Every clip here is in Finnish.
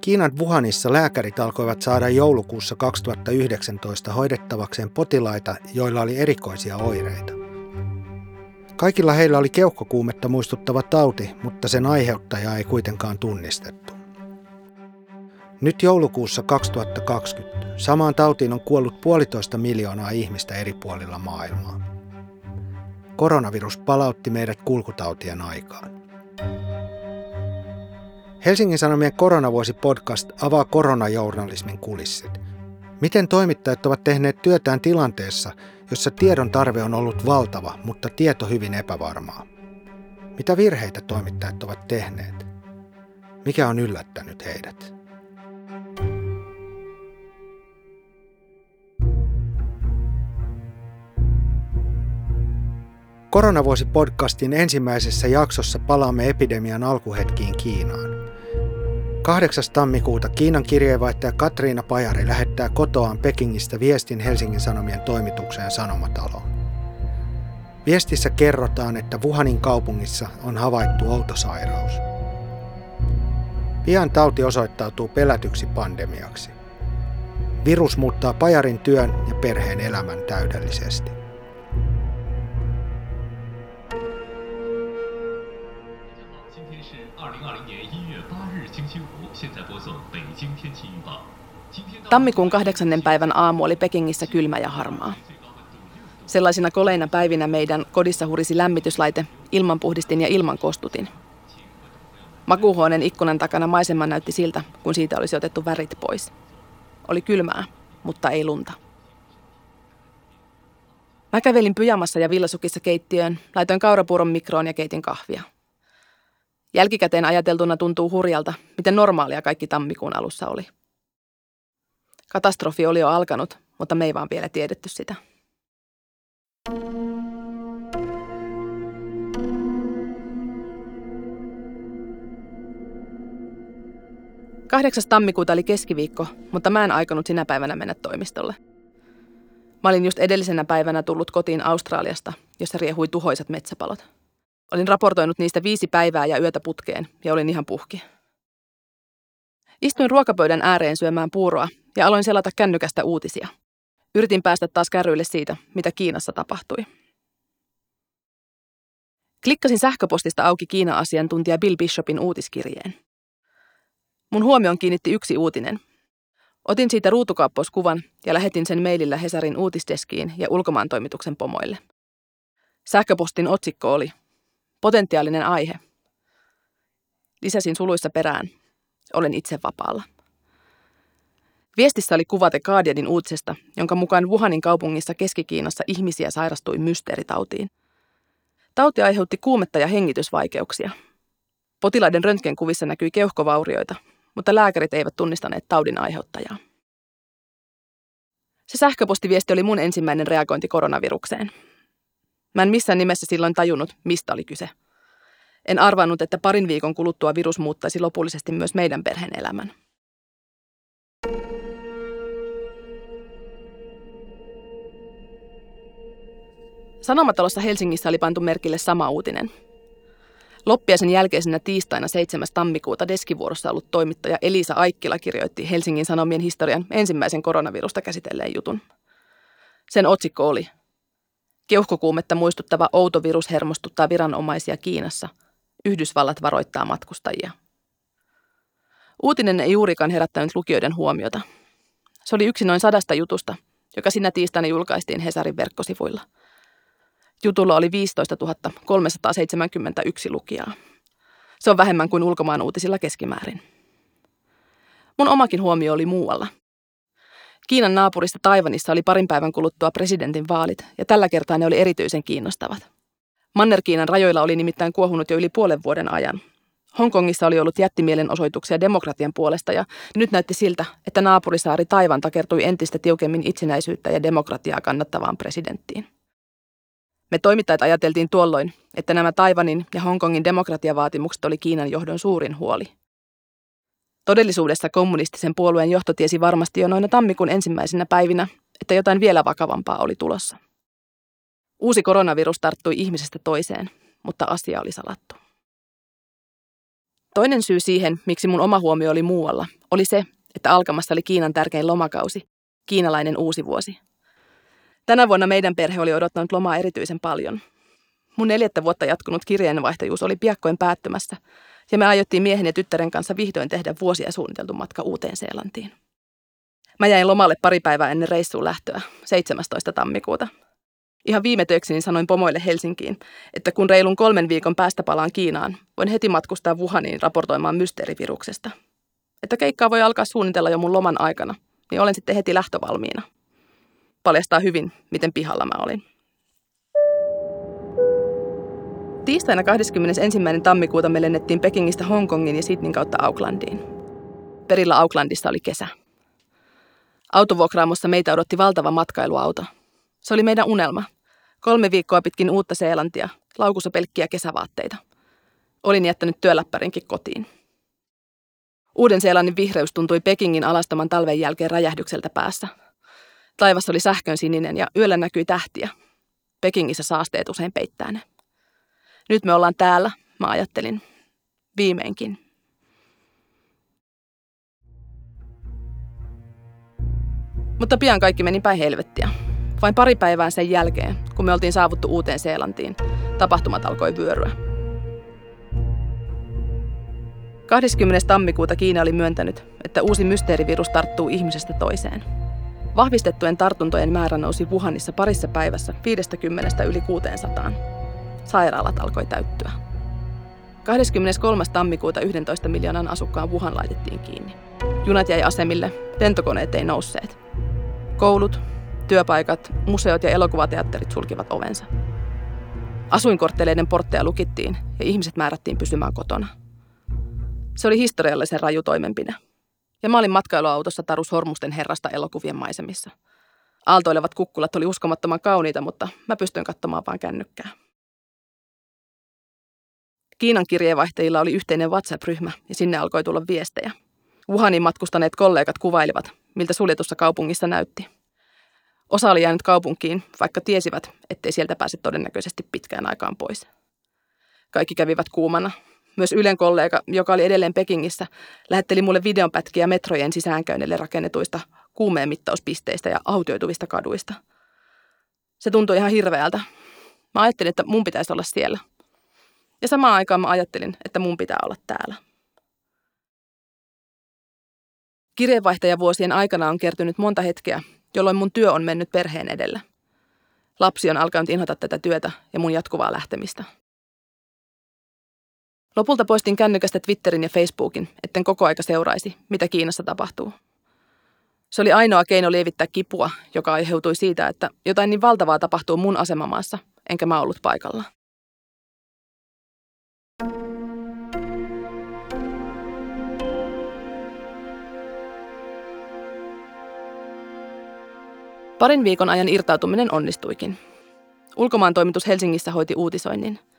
Kiinan Wuhanissa lääkärit alkoivat saada joulukuussa 2019 hoidettavakseen potilaita, joilla oli erikoisia oireita. Kaikilla heillä oli keuhkokuumetta muistuttava tauti, mutta sen aiheuttaja ei kuitenkaan tunnistettu. Nyt joulukuussa 2020 samaan tautiin on kuollut puolitoista miljoonaa ihmistä eri puolilla maailmaa. Koronavirus palautti meidät kulkutautien aikaan. Helsingin Sanomien koronavuosi-podcast avaa koronajournalismin kulissit. Miten toimittajat ovat tehneet työtään tilanteessa, jossa tiedon tarve on ollut valtava, mutta tieto hyvin epävarmaa? Mitä virheitä toimittajat ovat tehneet? Mikä on yllättänyt heidät? Koronavuosi-podcastin ensimmäisessä jaksossa palaamme epidemian alkuhetkiin Kiinaan. 8. tammikuuta Kiinan kirjeenvaihtaja Katriina Pajari lähettää kotoaan Pekingistä viestin Helsingin Sanomien toimitukseen Sanomataloon. Viestissä kerrotaan, että Wuhanin kaupungissa on havaittu outosairaus. Pian tauti osoittautuu pelätyksi pandemiaksi. Virus muuttaa Pajarin työn ja perheen elämän täydellisesti. Tammikuun kahdeksannen päivän aamu oli Pekingissä kylmä ja harmaa. Sellaisina koleina päivinä meidän kodissa hurisi lämmityslaite, ilmanpuhdistin ja ilmankostutin. Makuuhuoneen ikkunan takana maisema näytti siltä, kun siitä olisi otettu värit pois. Oli kylmää, mutta ei lunta. Mä kävelin pyjamassa ja villasukissa keittiöön, laitoin kaurapuuron mikroon ja keitin kahvia. Jälkikäteen ajateltuna tuntuu hurjalta, miten normaalia kaikki tammikuun alussa oli. Katastrofi oli jo alkanut, mutta me ei vaan vielä tiedetty sitä. Kahdeksas tammikuuta oli keskiviikko, mutta mä en aikonut sinä päivänä mennä toimistolle. Mä olin just edellisenä päivänä tullut kotiin Australiasta, jossa riehui tuhoisat metsäpalot. Olin raportoinut niistä viisi päivää ja yötä putkeen ja olin ihan puhki. Istuin ruokapöydän ääreen syömään puuroa ja aloin selata kännykästä uutisia. Yritin päästä taas kärryille siitä, mitä Kiinassa tapahtui. Klikkasin sähköpostista auki Kiina-asiantuntija Bill Bishopin uutiskirjeen. Mun huomion kiinnitti yksi uutinen. Otin siitä ruutukaappauskuvan ja lähetin sen mailillä Hesarin uutisdeskiin ja ulkomaantoimituksen pomoille. Sähköpostin otsikko oli Potentiaalinen aihe. Lisäsin suluissa perään. Olen itse vapaalla. Viestissä oli kuva The Guardianin uutisesta, jonka mukaan Wuhanin kaupungissa Keski-Kiinassa ihmisiä sairastui mysteeritautiin. Tauti aiheutti kuumetta ja hengitysvaikeuksia. Potilaiden röntgenkuvissa näkyi keuhkovaurioita, mutta lääkärit eivät tunnistaneet taudin aiheuttajaa. Se sähköpostiviesti oli mun ensimmäinen reagointi koronavirukseen. Mä en missään nimessä silloin tajunnut, mistä oli kyse. En arvannut, että parin viikon kuluttua virus muuttaisi lopullisesti myös meidän perheen elämän. Sanomatalossa Helsingissä oli pantu merkille sama uutinen. Loppiaisen jälkeisenä tiistaina 7. tammikuuta deskivuorossa ollut toimittaja Elisa Aikkila kirjoitti Helsingin Sanomien historian ensimmäisen koronavirusta käsitelleen jutun. Sen otsikko oli Keuhkokuumetta muistuttava outo virus hermostuttaa viranomaisia Kiinassa. Yhdysvallat varoittaa matkustajia. Uutinen ei juurikaan herättänyt lukijoiden huomiota. Se oli yksi noin sadasta jutusta, joka sinä tiistaina julkaistiin Hesarin verkkosivuilla. Jutulla oli 15 371 lukijaa. Se on vähemmän kuin ulkomaan uutisilla keskimäärin. Mun omakin huomio oli muualla – Kiinan naapurista Taivanissa oli parin päivän kuluttua presidentin vaalit, ja tällä kertaa ne oli erityisen kiinnostavat. Manner-Kiinan rajoilla oli nimittäin kuohunut jo yli puolen vuoden ajan. Hongkongissa oli ollut jättimielenosoituksia demokratian puolesta ja nyt näytti siltä, että naapurisaari Taivan takertui entistä tiukemmin itsenäisyyttä ja demokratiaa kannattavaan presidenttiin. Me toimittajat ajateltiin tuolloin, että nämä Taivanin ja Hongkongin demokratiavaatimukset oli Kiinan johdon suurin huoli – Todellisuudessa kommunistisen puolueen johto tiesi varmasti jo noina tammikuun ensimmäisenä päivinä, että jotain vielä vakavampaa oli tulossa. Uusi koronavirus tarttui ihmisestä toiseen, mutta asia oli salattu. Toinen syy siihen, miksi mun oma huomio oli muualla, oli se, että alkamassa oli Kiinan tärkein lomakausi, kiinalainen uusi vuosi. Tänä vuonna meidän perhe oli odottanut lomaa erityisen paljon. Mun neljättä vuotta jatkunut kirjeenvaihtajuus oli piakkoin päättymässä, ja me aiottiin miehen ja tyttären kanssa vihdoin tehdä vuosia suunniteltu matka Uuteen Seelantiin. Mä jäin lomalle pari päivää ennen reissuun lähtöä, 17. tammikuuta. Ihan viime töikseni sanoin pomoille Helsinkiin, että kun reilun kolmen viikon päästä palaan Kiinaan, voin heti matkustaa Wuhaniin raportoimaan mysteeriviruksesta. Että keikkaa voi alkaa suunnitella jo mun loman aikana, niin olen sitten heti lähtövalmiina. Paljastaa hyvin, miten pihalla mä olin. Tiistaina 21. tammikuuta me lennettiin Pekingistä Hongkongin ja Sydneyn kautta Aucklandiin. Perillä Aucklandissa oli kesä. Autovuokraamossa meitä odotti valtava matkailuauto. Se oli meidän unelma. Kolme viikkoa pitkin uutta Seelantia, laukussa pelkkiä kesävaatteita. Olin jättänyt työläppärinkin kotiin. Uuden-Seelannin vihreys tuntui Pekingin alastoman talven jälkeen räjähdykseltä päässä. Taivas oli sähkön sininen ja yöllä näkyi tähtiä. Pekingissä saasteet usein peittää ne. Nyt me ollaan täällä, mä ajattelin. Viimeinkin. Mutta pian kaikki meni päin helvettiä. Vain pari päivää sen jälkeen, kun me oltiin saavuttu Uuteen Seelantiin, tapahtumat alkoi vyöryä. 20. tammikuuta Kiina oli myöntänyt, että uusi mysteerivirus tarttuu ihmisestä toiseen. Vahvistettujen tartuntojen määrä nousi Wuhanissa parissa päivässä 50 yli 600. Sairaalat alkoi täyttyä. 23. tammikuuta 11 miljoonan asukkaan Wuhan laitettiin kiinni. Junat jäi asemille, lentokoneet ei nousseet. Koulut, työpaikat, museot ja elokuvateatterit sulkivat ovensa. Asuinkortteleiden portteja lukittiin ja ihmiset määrättiin pysymään kotona. Se oli historiallisen raju toimenpide. Ja mä olin matkailuautossa Tarus Hormusten herrasta elokuvien maisemissa. Aaltoilevat kukkulat oli uskomattoman kauniita, mutta mä pystyin katsomaan vain kännykkää. Kiinan kirjeenvaihtajilla oli yhteinen WhatsApp-ryhmä ja sinne alkoi tulla viestejä. Wuhanin matkustaneet kollegat kuvailivat, miltä suljetussa kaupungissa näytti. Osa oli jäänyt kaupunkiin, vaikka tiesivät, ettei sieltä pääse todennäköisesti pitkään aikaan pois. Kaikki kävivät kuumana, myös Ylen kollega, joka oli edelleen Pekingissä, lähetteli mulle videonpätkiä metrojen sisäänkäynnille rakennetuista kuumeen mittauspisteistä ja autioituvista kaduista. Se tuntui ihan hirveältä. Mä ajattelin, että mun pitäisi olla siellä. Ja samaan aikaan mä ajattelin, että mun pitää olla täällä. Kirjeenvaihtajavuosien aikana on kertynyt monta hetkeä, jolloin mun työ on mennyt perheen edellä. Lapsi on alkanut inhota tätä työtä ja mun jatkuvaa lähtemistä. Lopulta poistin kännykästä Twitterin ja Facebookin, etten koko aika seuraisi, mitä Kiinassa tapahtuu. Se oli ainoa keino lievittää kipua, joka aiheutui siitä, että jotain niin valtavaa tapahtuu mun asemamaassa, enkä mä ollut paikalla. Parin viikon ajan irtautuminen onnistuikin. Ulkomaan toimitus Helsingissä hoiti uutisoinnin –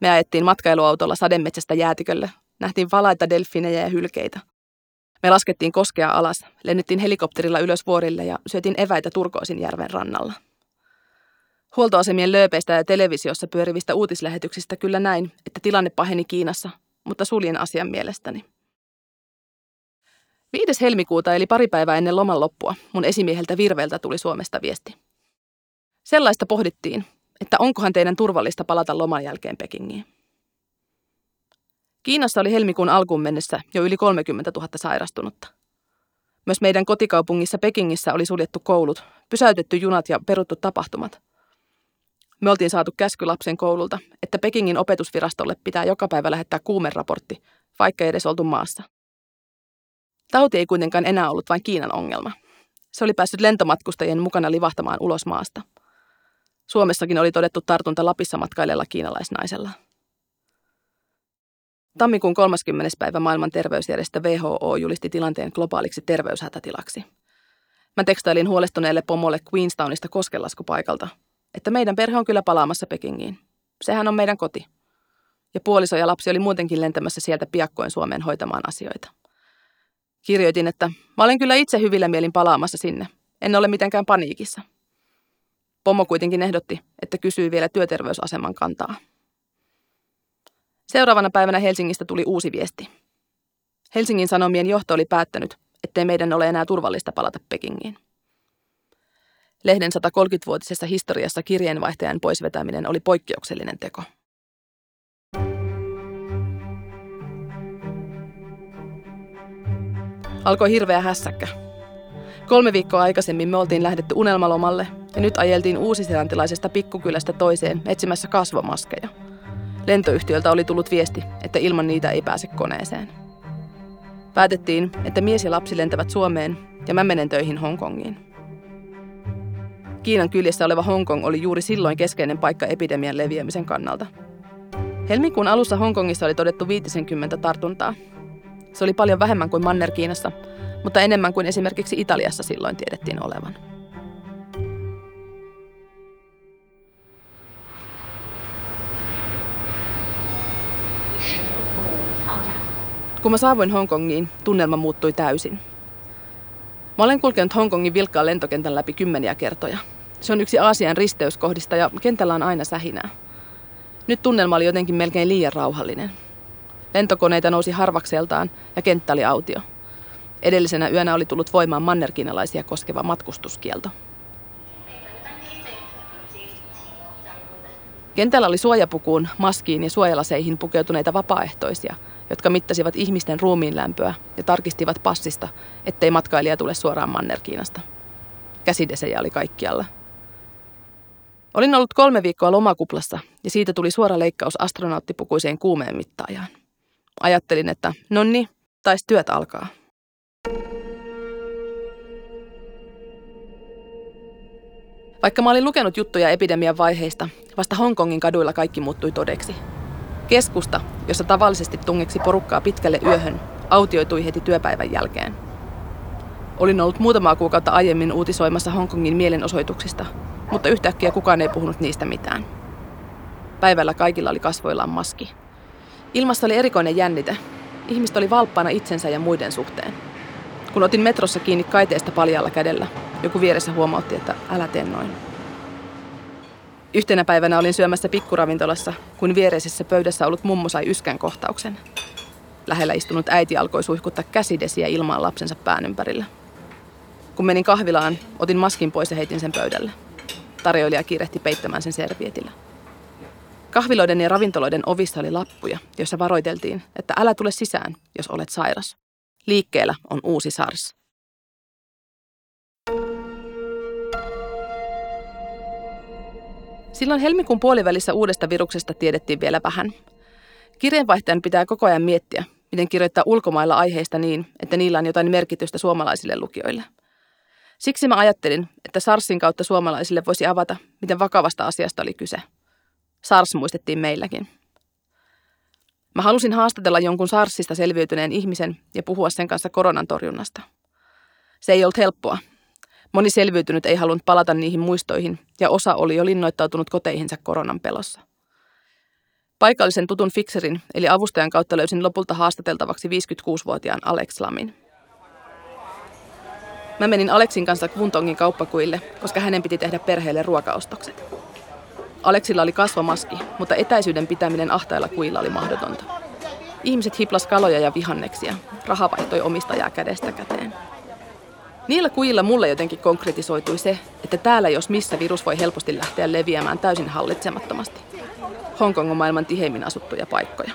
me ajettiin matkailuautolla sademetsästä jäätikölle. Nähtiin valaita delfinejä ja hylkeitä. Me laskettiin koskea alas, lennettiin helikopterilla ylös vuorille ja syötiin eväitä Turkoosin järven rannalla. Huoltoasemien lööpeistä ja televisiossa pyörivistä uutislähetyksistä kyllä näin, että tilanne paheni Kiinassa, mutta suljen asian mielestäni. 5. helmikuuta eli pari päivää ennen loman loppua mun esimieheltä Virveltä tuli Suomesta viesti. Sellaista pohdittiin, että onkohan teidän turvallista palata loman jälkeen Pekingiin. Kiinassa oli helmikuun alkuun mennessä jo yli 30 000 sairastunutta. Myös meidän kotikaupungissa Pekingissä oli suljettu koulut, pysäytetty junat ja peruttu tapahtumat. Me oltiin saatu käsky lapsen koululta, että Pekingin opetusvirastolle pitää joka päivä lähettää kuumeraportti, vaikka ei edes oltu maassa. Tauti ei kuitenkaan enää ollut vain Kiinan ongelma. Se oli päässyt lentomatkustajien mukana livahtamaan ulos maasta – Suomessakin oli todettu tartunta Lapissa matkailella kiinalaisnaisella. Tammikuun 30. päivä maailman terveysjärjestö WHO julisti tilanteen globaaliksi terveyshätätilaksi. Mä tekstailin huolestuneelle pomolle Queenstownista koskelaskupaikalta, että meidän perhe on kyllä palaamassa Pekingiin. Sehän on meidän koti. Ja puoliso ja lapsi oli muutenkin lentämässä sieltä piakkoin Suomeen hoitamaan asioita. Kirjoitin, että mä olen kyllä itse hyvillä mielin palaamassa sinne. En ole mitenkään paniikissa – Pomo kuitenkin ehdotti, että kysyi vielä työterveysaseman kantaa. Seuraavana päivänä Helsingistä tuli uusi viesti. Helsingin Sanomien johto oli päättänyt, ettei meidän ole enää turvallista palata Pekingiin. Lehden 130-vuotisessa historiassa kirjeenvaihtajan poisvetäminen oli poikkeuksellinen teko. Alkoi hirveä hässäkkä. Kolme viikkoa aikaisemmin me oltiin lähdetty unelmalomalle ja nyt ajeltiin uusiselantilaisesta pikkukylästä toiseen etsimässä kasvomaskeja. Lentoyhtiöltä oli tullut viesti, että ilman niitä ei pääse koneeseen. Päätettiin, että mies ja lapsi lentävät Suomeen ja mä menen töihin Hongkongiin. Kiinan kyljessä oleva Hongkong oli juuri silloin keskeinen paikka epidemian leviämisen kannalta. Helmikuun alussa Hongkongissa oli todettu 50 tartuntaa. Se oli paljon vähemmän kuin Manner-Kiinassa, mutta enemmän kuin esimerkiksi Italiassa silloin tiedettiin olevan. Kun mä saavuin Hongkongiin, tunnelma muuttui täysin. Mä olen kulkenut Hongkongin vilkkaan lentokentän läpi kymmeniä kertoja. Se on yksi Aasian risteyskohdista ja kentällä on aina sähinää. Nyt tunnelma oli jotenkin melkein liian rauhallinen. Lentokoneita nousi harvakseltaan ja kenttä oli autio. Edellisenä yönä oli tullut voimaan mannerkiinalaisia koskeva matkustuskielto. Kentällä oli suojapukuun, maskiin ja suojalaseihin pukeutuneita vapaaehtoisia, jotka mittasivat ihmisten ruumiin lämpöä ja tarkistivat passista, ettei matkailija tule suoraan Mannerkiinasta. Käsidesejä oli kaikkialla. Olin ollut kolme viikkoa lomakuplassa ja siitä tuli suora leikkaus astronauttipukuiseen kuumeen mittaajaan. Ajattelin, että nonni, taisi työt alkaa. Vaikka mä olin lukenut juttuja epidemian vaiheista, vasta Hongkongin kaduilla kaikki muuttui todeksi. Keskusta, jossa tavallisesti tungeksi porukkaa pitkälle yöhön, autioitui heti työpäivän jälkeen. Olin ollut muutamaa kuukautta aiemmin uutisoimassa Hongkongin mielenosoituksista, mutta yhtäkkiä kukaan ei puhunut niistä mitään. Päivällä kaikilla oli kasvoillaan maski. Ilmassa oli erikoinen jännite. Ihmiset oli valppaana itsensä ja muiden suhteen. Kun otin metrossa kiinni kaiteesta paljalla kädellä, joku vieressä huomautti, että älä tee noin. Yhtenä päivänä olin syömässä pikkuravintolassa, kun viereisessä pöydässä ollut mummo sai yskän kohtauksen. Lähellä istunut äiti alkoi suihkuttaa käsidesiä ilmaan lapsensa pään ympärillä. Kun menin kahvilaan, otin maskin pois ja heitin sen pöydälle. Tarjoilija kiirehti peittämään sen servietillä. Kahviloiden ja ravintoloiden ovissa oli lappuja, joissa varoiteltiin, että älä tule sisään, jos olet sairas. Liikkeellä on uusi SARS. Silloin helmikuun puolivälissä uudesta viruksesta tiedettiin vielä vähän. Kirjeenvaihtajan pitää koko ajan miettiä, miten kirjoittaa ulkomailla aiheista niin, että niillä on jotain merkitystä suomalaisille lukijoille. Siksi mä ajattelin, että SARSin kautta suomalaisille voisi avata, miten vakavasta asiasta oli kyse. SARS muistettiin meilläkin. Mä halusin haastatella jonkun SARSista selviytyneen ihmisen ja puhua sen kanssa koronan torjunnasta. Se ei ollut helppoa, Moni selviytynyt ei halunnut palata niihin muistoihin ja osa oli jo linnoittautunut koteihinsa koronan pelossa. Paikallisen tutun fikserin eli avustajan kautta löysin lopulta haastateltavaksi 56-vuotiaan Alex Lamin. Mä menin Aleksin kanssa Kuntongin kauppakuille, koska hänen piti tehdä perheelle ruokaostokset. Aleksilla oli kasvamaski, mutta etäisyyden pitäminen ahtailla kuilla oli mahdotonta. Ihmiset hiplas kaloja ja vihanneksia. Raha vaihtoi omistajaa kädestä käteen. Niillä kujilla mulle jotenkin konkretisoitui se, että täällä jos missä virus voi helposti lähteä leviämään täysin hallitsemattomasti. Hongkong on maailman tiheimmin asuttuja paikkoja.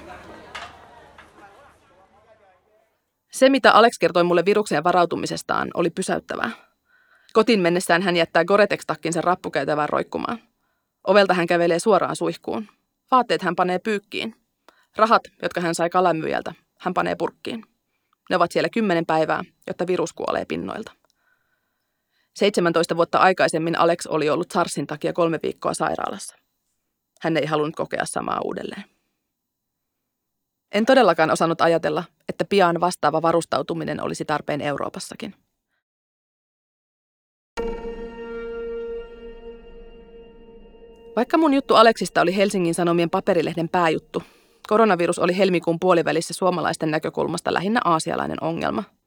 Se, mitä Alex kertoi mulle virukseen varautumisestaan, oli pysäyttävää. Kotiin mennessään hän jättää Goretex-takkinsa rappukäytävään roikkumaan. Ovelta hän kävelee suoraan suihkuun. Vaatteet hän panee pyykkiin. Rahat, jotka hän sai kalamyyjältä, hän panee purkkiin. Ne ovat siellä kymmenen päivää, jotta virus kuolee pinnoilta. 17 vuotta aikaisemmin Alex oli ollut SARSin takia kolme viikkoa sairaalassa. Hän ei halunnut kokea samaa uudelleen. En todellakaan osannut ajatella, että pian vastaava varustautuminen olisi tarpeen Euroopassakin. Vaikka mun juttu Aleksista oli Helsingin Sanomien paperilehden pääjuttu, koronavirus oli helmikuun puolivälissä suomalaisten näkökulmasta lähinnä aasialainen ongelma –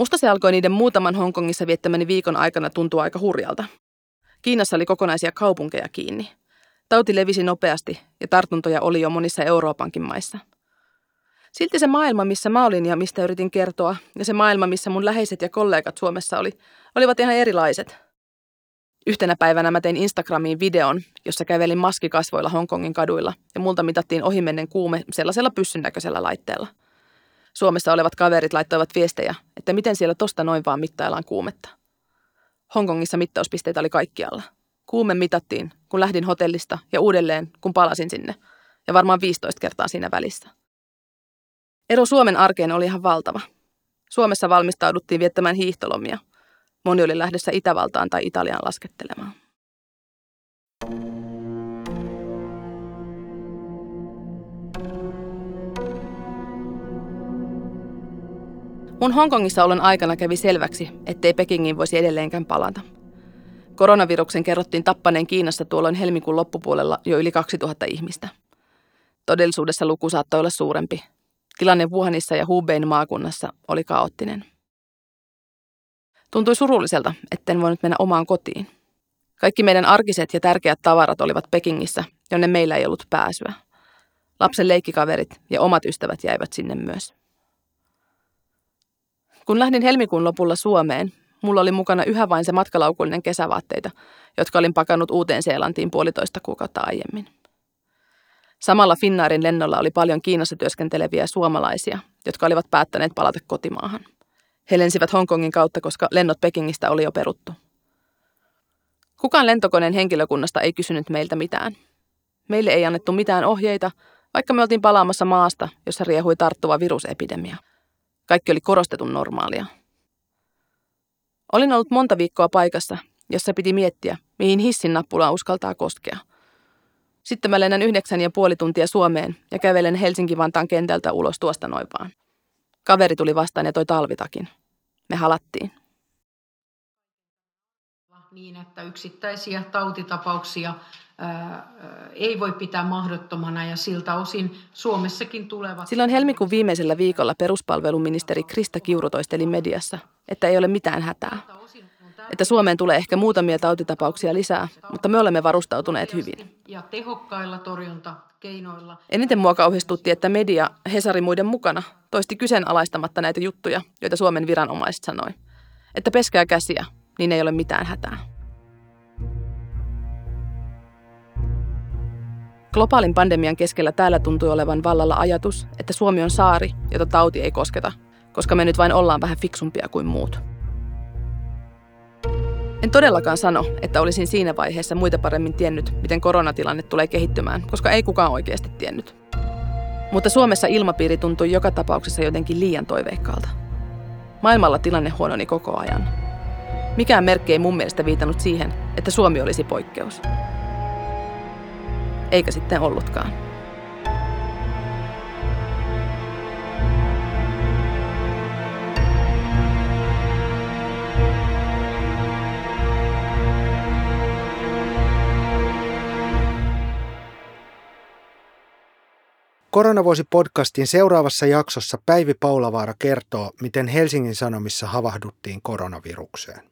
Musta se alkoi niiden muutaman Hongkongissa viettämäni viikon aikana tuntua aika hurjalta. Kiinassa oli kokonaisia kaupunkeja kiinni. Tauti levisi nopeasti ja tartuntoja oli jo monissa Euroopankin maissa. Silti se maailma, missä mä olin ja mistä yritin kertoa, ja se maailma, missä mun läheiset ja kollegat Suomessa oli, olivat ihan erilaiset. Yhtenä päivänä mä tein Instagramiin videon, jossa kävelin maskikasvoilla Hongkongin kaduilla, ja multa mitattiin ohimennen kuume sellaisella pyssyn näköisellä laitteella. Suomessa olevat kaverit laittoivat viestejä, että miten siellä tosta noin vaan mittaillaan kuumetta. Hongkongissa mittauspisteitä oli kaikkialla. Kuume mitattiin, kun lähdin hotellista ja uudelleen, kun palasin sinne, ja varmaan 15 kertaa siinä välissä. Ero Suomen arkeen oli ihan valtava. Suomessa valmistauduttiin viettämään hiihtolomia. Moni oli lähdössä Itävaltaan tai Italiaan laskettelemaan. Mun Hongkongissa olon aikana kävi selväksi, ettei Pekingin voisi edelleenkään palata. Koronaviruksen kerrottiin tappaneen Kiinassa tuolloin helmikuun loppupuolella jo yli 2000 ihmistä. Todellisuudessa luku saattoi olla suurempi, Tilanne Wuhanissa ja Hubein maakunnassa oli kaoottinen. Tuntui surulliselta, etten voinut mennä omaan kotiin. Kaikki meidän arkiset ja tärkeät tavarat olivat Pekingissä, jonne meillä ei ollut pääsyä. Lapsen leikkikaverit ja omat ystävät jäivät sinne myös. Kun lähdin helmikuun lopulla Suomeen, mulla oli mukana yhä vain se matkalaukullinen kesävaatteita, jotka olin pakannut uuteen Seelantiin puolitoista kuukautta aiemmin. Samalla Finnaarin lennolla oli paljon Kiinassa työskenteleviä suomalaisia, jotka olivat päättäneet palata kotimaahan. He lensivät Hongkongin kautta, koska lennot Pekingistä oli jo peruttu. Kukaan lentokoneen henkilökunnasta ei kysynyt meiltä mitään. Meille ei annettu mitään ohjeita, vaikka me oltiin palaamassa maasta, jossa riehui tarttuva virusepidemia. Kaikki oli korostetun normaalia. Olin ollut monta viikkoa paikassa, jossa piti miettiä, mihin hissin nappulaa uskaltaa koskea – sitten mä lennän yhdeksän ja puoli tuntia Suomeen ja kävelen Helsinki-Vantaan kentältä ulos tuosta noin vaan. Kaveri tuli vastaan ja toi talvitakin. Me halattiin. Niin, että yksittäisiä tautitapauksia ei voi pitää mahdottomana ja siltä osin Suomessakin tulevat... Silloin helmikuun viimeisellä viikolla peruspalveluministeri Krista Kiuru toisteli mediassa, että ei ole mitään hätää että Suomeen tulee ehkä muutamia tautitapauksia lisää, mutta me olemme varustautuneet hyvin. Ja tehokkailla torjuntakeinoilla. Eniten mua kauhistutti, että media, Hesari muiden mukana, toisti kyseenalaistamatta näitä juttuja, joita Suomen viranomaiset sanoi. Että peskää käsiä, niin ei ole mitään hätää. Globaalin pandemian keskellä täällä tuntui olevan vallalla ajatus, että Suomi on saari, jota tauti ei kosketa, koska me nyt vain ollaan vähän fiksumpia kuin muut. En todellakaan sano, että olisin siinä vaiheessa muita paremmin tiennyt, miten koronatilanne tulee kehittymään, koska ei kukaan oikeasti tiennyt. Mutta Suomessa ilmapiiri tuntui joka tapauksessa jotenkin liian toiveikkaalta. Maailmalla tilanne huononi koko ajan. Mikään merkki ei mun mielestä viitannut siihen, että Suomi olisi poikkeus. Eikä sitten ollutkaan. Koronavuosi podcastin seuraavassa jaksossa Päivi Paulavaara kertoo, miten Helsingin Sanomissa havahduttiin koronavirukseen.